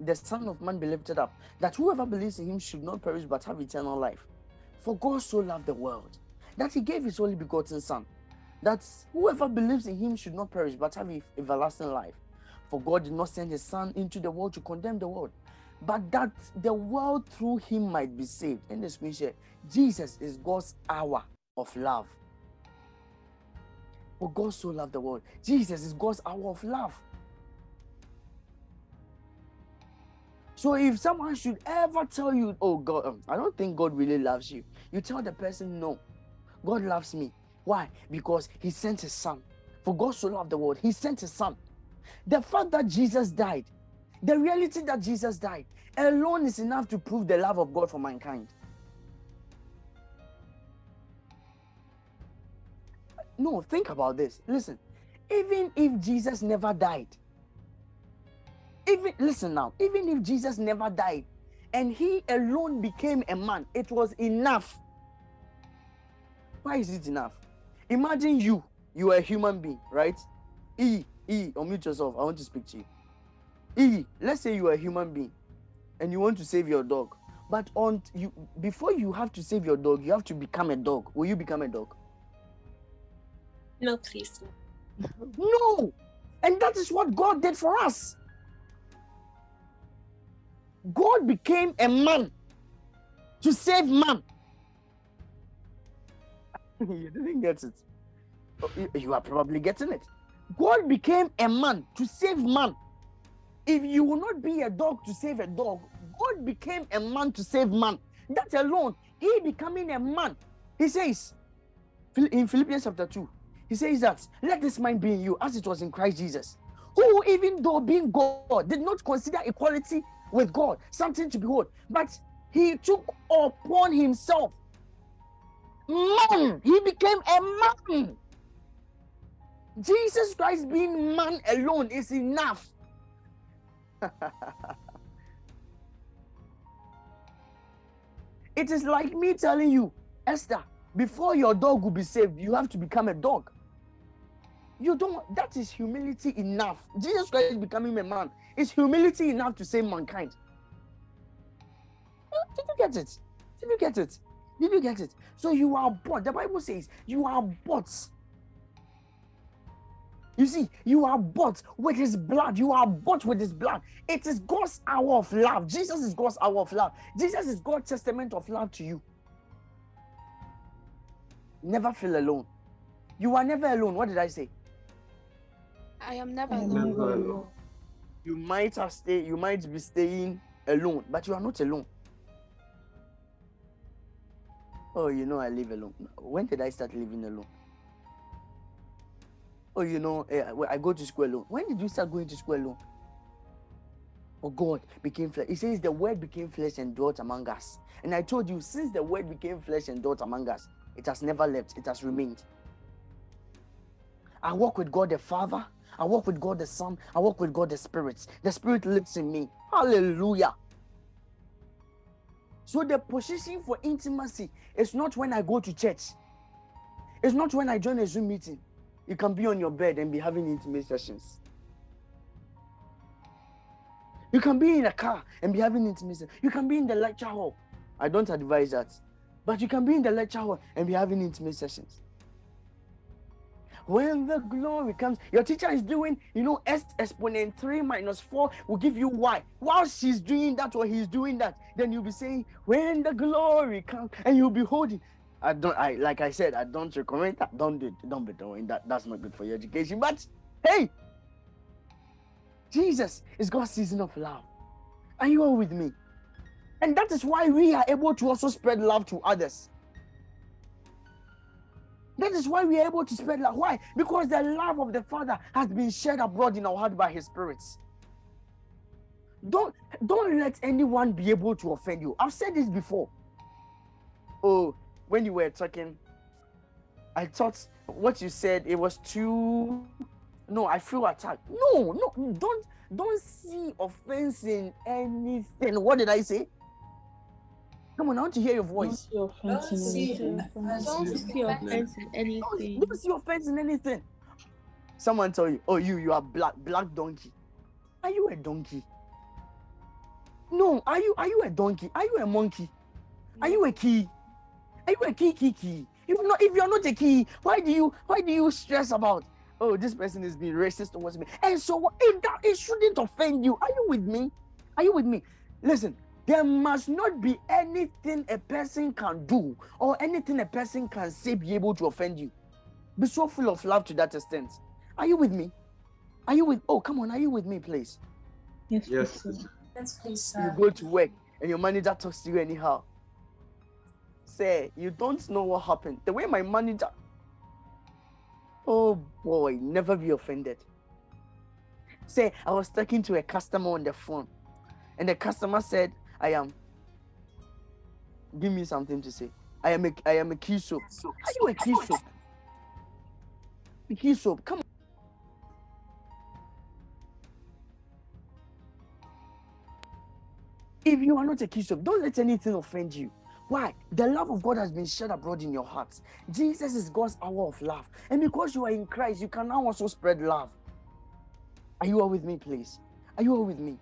the Son of Man be lifted up, that whoever believes in him should not perish but have eternal life. For God so loved the world that he gave his only begotten Son, that whoever believes in him should not perish but have everlasting life. For God did not send his Son into the world to condemn the world, but that the world through him might be saved. In the scripture, Jesus is God's hour of love. For God so loved the world. Jesus is God's hour of love. So if someone should ever tell you, oh God, um, I don't think God really loves you, you tell the person, no, God loves me. Why? Because he sent his son. For God so loved the world, he sent his son. The fact that Jesus died, the reality that Jesus died alone is enough to prove the love of God for mankind. No, think about this. Listen, even if Jesus never died, Even listen now, even if Jesus never died and he alone became a man, it was enough. Why is it enough? Imagine you, you are a human being, right? E, E, unmute yourself. I want to speak to you. E, let's say you are a human being and you want to save your dog. But on you before you have to save your dog, you have to become a dog. Will you become a dog? No, please. no. No. And that is what God did for us. God became a man to save man. you didn't get it. Oh, you- are probably getting it. God became a man to save man. If you will not be a dog to save a dog, God became a man to save man. That alone, he becoming a man. He says in Philippians chapter 2, he says that let this mind be in you as it was in Christ Jesus, who, even though being God, did not consider equality with God something to behold, but he took upon himself man. He became a man. Jesus Christ being man alone is enough. it is like me telling you, Esther, before your dog will be saved, you have to become a dog. You don't, that is humility enough. Jesus Christ is becoming a man is humility enough to save mankind. Did you get it? Did you get it? Did you get it? So you are bought. The Bible says you are bought. You see, you are bought with his blood. You are bought with his blood. It is God's hour of love. Jesus is God's hour of love. Jesus is God's testament of love to you. Never feel alone. You are never alone. What did I say? I am never I am alone. Never alone. You might have stay, you might be staying alone, but you are not alone. Oh, you know I live alone. When did I start living alone? Oh, you know, eh, I I go to school alone. When did you start going to school alone? Oh, God became flesh. He says the word became flesh and dwelt among us. And I told you, since the word became flesh and dwelt among us, it has never left, it has remained. I walk with God the Father, I walk with God the Son, I walk with God the Spirit. The Spirit lives in me. Hallelujah. So the position for intimacy is not when I go to church. It's not when I join a Zoom meeting. You can be on your bed and be having intimate sessions. You can be in a car and be having intimate. You can be in the lecture hall. I don't advise that. But you can be in the lecture hall and be having intimate sessions. When the glory comes, your teacher is doing, you know, S exponent 3 minus 4 will give you Y. While she's doing that or he's doing that, then you'll be saying, When the glory comes, and you'll be holding. I don't I like I said, I don't recommend that. Don't do it. Don't be doing that. That's not good for your education. But hey, Jesus is God's season of love. Are you all with me? And that is why we are able to also spread love to others. That is why we are able to spread love. Why? Because the love of the Father has been shed abroad in our heart by His spirits. Don't don't let anyone be able to offend you. I've said this before. Oh, when you were talking, I thought what you said it was too. No, I feel attacked. No, no, don't don't see offense in anything. What did I say? Come on, I want to hear your Don't voice. see offense in see anything. offense Don't in see offense in Don't, anything. don't see offense in anything. Someone tell you, oh, you, you are black, black donkey. Are you a donkey? No, are you, are you a donkey? Are you a monkey? Are you a key? Are you a key, key, key? If not, if you're not a key, why do you, why do you stress about? Oh, this person is being racist towards me. And so, what- if it shouldn't offend you, are you with me? Are you with me? Listen, there must not be anything a person can do or anything a person can say be able to offend you. Be so full of love to that extent. Are you with me? Are you with? Oh, come on, are you with me, please? Yes, Yes, please. please. Yes, please, You go to work and your manager talks to you anyhow. Say, you don't know what happened. The way my manager. Oh boy, never be offended. Say, I was talking to a customer on the phone, and the customer said, I am. Give me something to say. I am a I am a key soap. Are you a key soap? A key soap. Come on. If you are not a Christian, don't let anything offend you. Why? The love of God has been shed abroad in your hearts. Jesus is God's hour of love. And because you are in Christ, you can now also spread love. Are you all with me, please? Are you all with me?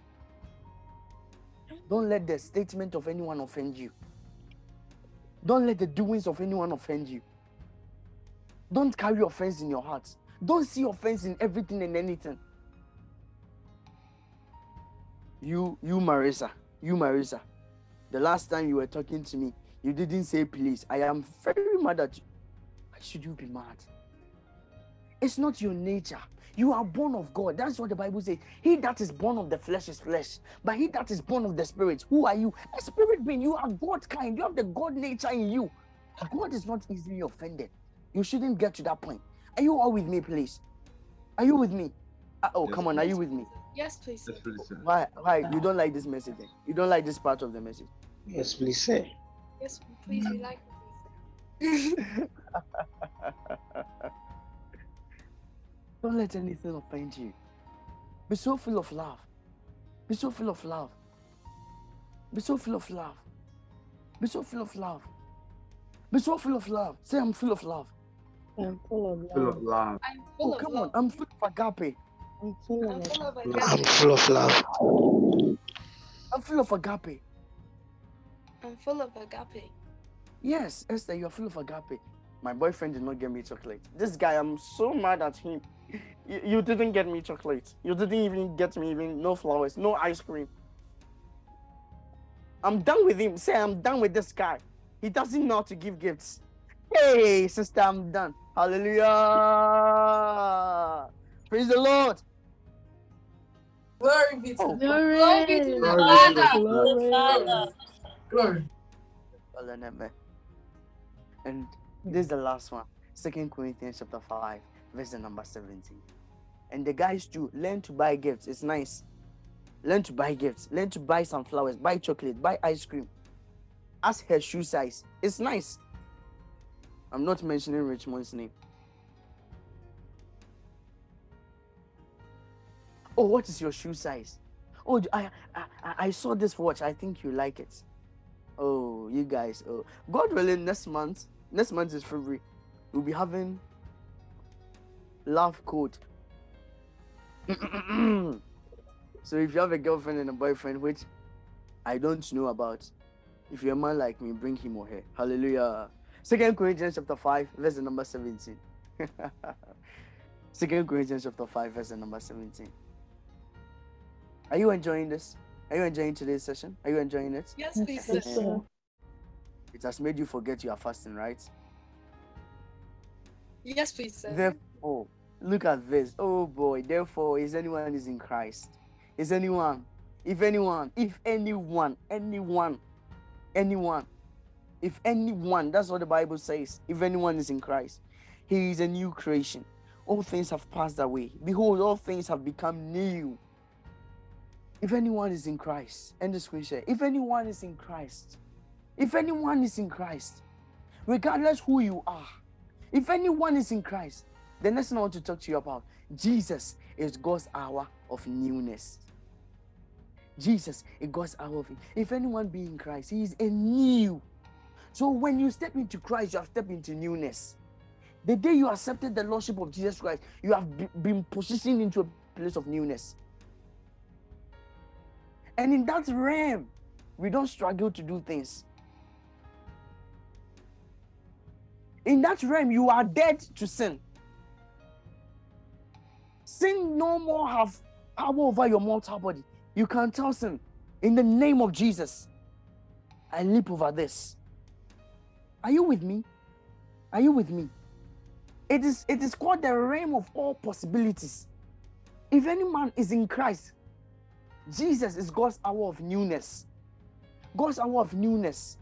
Don't let the statement of anyone offend you. Don't let the doings of anyone offend you. Don't carry offense in your heart. Don't see offense in everything and anything. You, you, Marisa, you, Marisa, the last time you were talking to me, you didn't say please. I am very mad at you. Why should you be mad? It's not your nature. You are born of God. That's what the Bible says. He that is born of the flesh is flesh, but he that is born of the spirit, who are you? A spirit being. You are God kind. You have the God nature in you. God is not easily offended. You shouldn't get to that point. Are you all with me, please? Are you with me? Uh, oh, Yes, come on. Are you with me? Yes, please. sir. Yes, please. Why? Why? You don't like this message? Then? You don't like this part of the message? Yes, please, sir. Yes, please. We like it, please. sir. Don't let anything offend you. Be so full of love. Be so full of love. Be so full of love. Be so full of love. Be so full of love. Say, I'm full of love. I'm full of Full love. of love. I'm full Oh, of come love. on. I'm full of agape. I'm full of full I'm full of love. I'm full of agape. I'm full of agape. Yes, Esther, you're full of agape. My boyfriend did not get me chocolate. This guy, I'm so mad at him. You, you didn't get me chocolate. You didn't even get me even no flowers, no ice cream. I'm done with him. Say I'm done with this guy. He doesn't know how to give gifts. Hey, sister, I'm done. Hallelujah. Praise the Lord. Glory be to Oh, Glory. Glory be to the Glory be Father. Glory. Glory. And this is the last one. Second Corinthians chapter 5, verse the number 17. And the guys too learn to buy gifts. It's nice. Learn to buy gifts. Learn to buy some flowers, buy chocolate, buy ice cream. Ask her shoe size. It's nice. I'm not mentioning Richmond's name. Oh, what is your shoe size? Oh, I, I I- I saw this watch. I think you like it. Oh, you guys. Oh, God willing, next month. Next month is February. We'll be having love code. so if you have a girlfriend and a boyfriend, which I don't know about, if you're a man like me, bring him or her. Hallelujah. Second Corinthians chapter 5, verse number 17. Second Corinthians chapter 5, verse number 17. Are you enjoying this? Are you enjoying today's session? Are you enjoying it? Yes, please. Yes, sir. sir. It has made you forget you are fasting, right? Yes, please, sir. Therefore, look at this. Oh boy, therefore, is anyone is in Christ? Is anyone? If anyone, if anyone, anyone, anyone, if anyone, that's what the Bible says. If anyone is in Christ, he is a new creation. All things have passed away. Behold, all things have become new. If anyone is in Christ, and the scripture, if anyone is in Christ, if anyone is in Christ, regardless who you are, if anyone is in Christ, the next thing I want to talk to you about Jesus is God's hour of newness. Jesus is God's hour of if anyone be in Christ, he is a new. So when you step into Christ, you have stepped into newness. The day you accepted the Lordship of Jesus Christ, you have been positioned into a place of newness. And in that realm, we don't struggle to do things. In that realm, you are dead to sin. Sin no more have power over your mortal body. You can tell sin, in the name of Jesus, I leap over this. Are you with me? Are you with me? It is it is called the realm of all possibilities. If any man is in Christ, Jesus is God's hour of newness. God's hour of newness.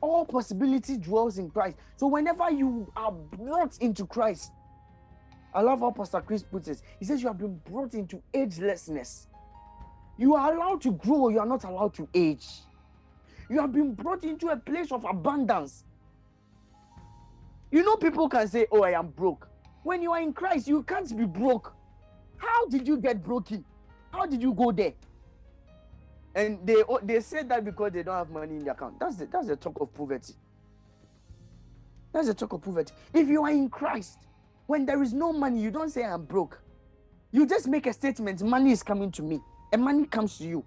All possibility dwells in Christ. So whenever you are brought into Christ, I love how Pastor Chris puts it. He says you have been brought into agelessness. You are allowed to grow, you are not allowed to age. You have been brought into a place of abundance. You know, people can say, Oh, I am broke. When you are in Christ, you can't be broke. How did you get broken? How did you go there? And they o- they say that because they don't have money in their account. That's the that's the talk of poverty. That's the talk of poverty. If you are in Christ, when there is no money, you don't say I'm broke. You just make a statement, money is coming to me, and money comes to you.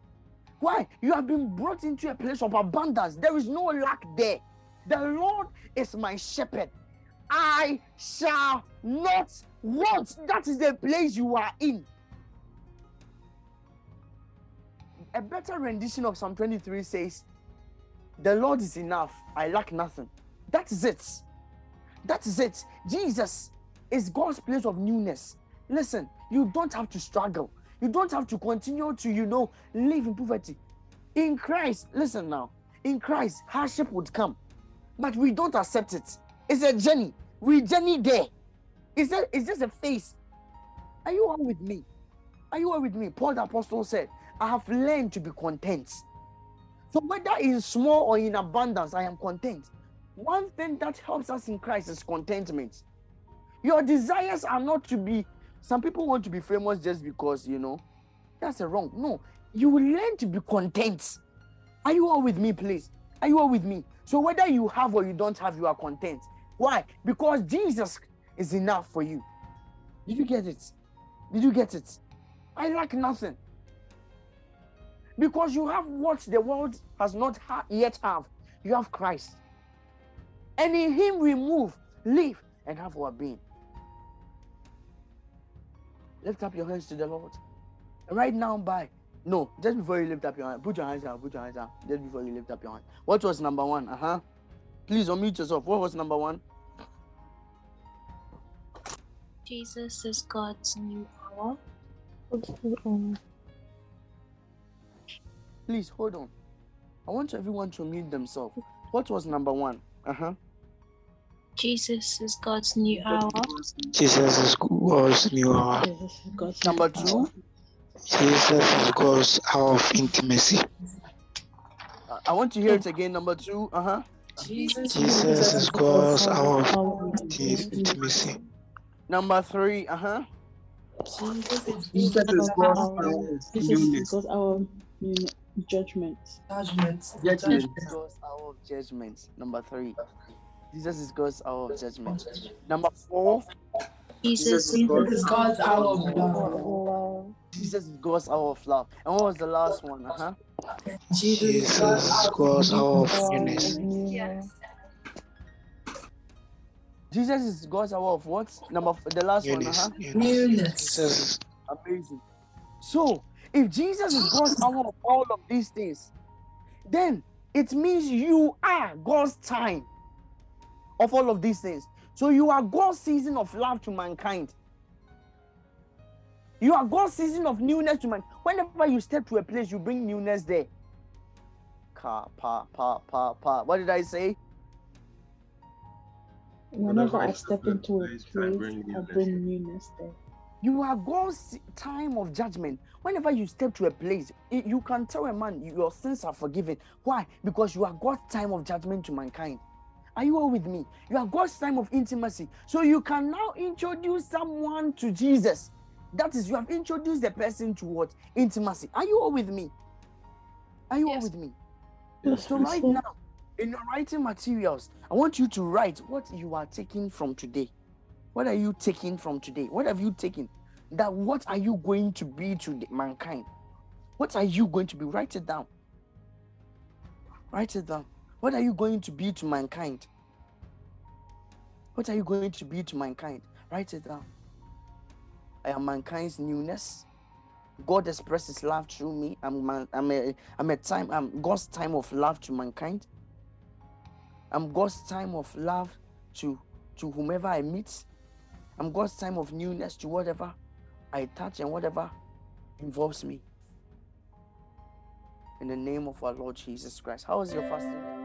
Why? You have been brought into a place of abundance. There is no lack there. The Lord is my shepherd. I shall not want. That is the place you are in. A better rendition of Psalm 23 says, The Lord is enough. I lack nothing. That is it. That is it. Jesus is God's place of newness. Listen, you don't have to struggle. You don't have to continue to, you know, live in poverty. In Christ, listen now, in Christ, hardship would come, but we don't accept it. It's a journey. We journey there. It's, a, it's just a phase. Are you all with me? Are you all with me? Paul the Apostle said, I have learned to be content. So whether in small or in abundance, I am content. One thing that helps us in Christ is contentment. Your desires are not to be, some people want to be famous just because, you know, that's a wrong. No, you will learn to be content. Are you all with me, please? Are you all with me? So whether you have or you don't have, you are content. Why? Because Jesus is enough for you. Did you get it? Did you get it? I lack nothing. Because you have what the world has not ha- yet have. You have Christ. And in him we move, live, and have our being. Lift up your hands to the Lord. Right now, by no, just before you lift up your hand, put your hands down, put your hands down. Just before you lift up your hand. What was number one? Uh-huh. Please unmute yourself. What was number one? Jesus is God's new hour. Please hold on. I want everyone to mute themselves. What was number one? Uh-huh. Jesus is God's new hour. Jesus is God's new hour. Number two. Jesus is God's hour of intimacy. I- I want to hear it again. Number two. Uh-huh. Jesus is God's hour of intimacy. Number three. Uh-huh. Jesus is Jesus is God's hour of Jesus is newness. God's hour you judgment. Judgment. Judgment. God's hour of judgment. Number three. Jesus is God's hour of judgment. Number four. Jesus is God's Is God's hour of love. Jesus is God's hour of love. And what was the last one? Uh-huh. Jesus is God's hour of newness. Yes. Jesus is God's hour of what? Number f- the last one. Uh-huh. newness. Newness. Jesus is Amazing. So, if Jesus is God's hour of all of these things, then it means you are God's time of all of these things. So, you are God's season of love to mankind. You are God's season of newness to man. Whenever you step to a place, you bring newness there. Ka, pa, pa, pa, pa. What did I say? Whenever I step into a place, I place, bring I newness. bring newness there. You are God's time of judgment. Whenever you step to a place, you can tell a man your sins are forgiven. Why? Because you are God's time of judgment to mankind. Are you all with me? You are God's time of intimacy. So you can now introduce someone to Jesus. That is, you have introduced the person to what? Intimacy. Are you all with me? Are you all with me? Yes, So right sir. now, in your writing materials, I want you to write what you are taking from today. What are you taking from today? What have you taken? That what are you going to be to the mankind? What are you going to be? Write it down. Write it down. What are you going to be to mankind? What are you going to be to mankind? Write it down. I am mankind's newness. God expresses love through me. I'm man, I'm a I'm a time I'm God's time of love to mankind. I'm God's time of love to to whomever I meet. I'm God's time of newness to whatever I touch and whatever involves me. In the name of our Lord Jesus Christ. How is your fasting?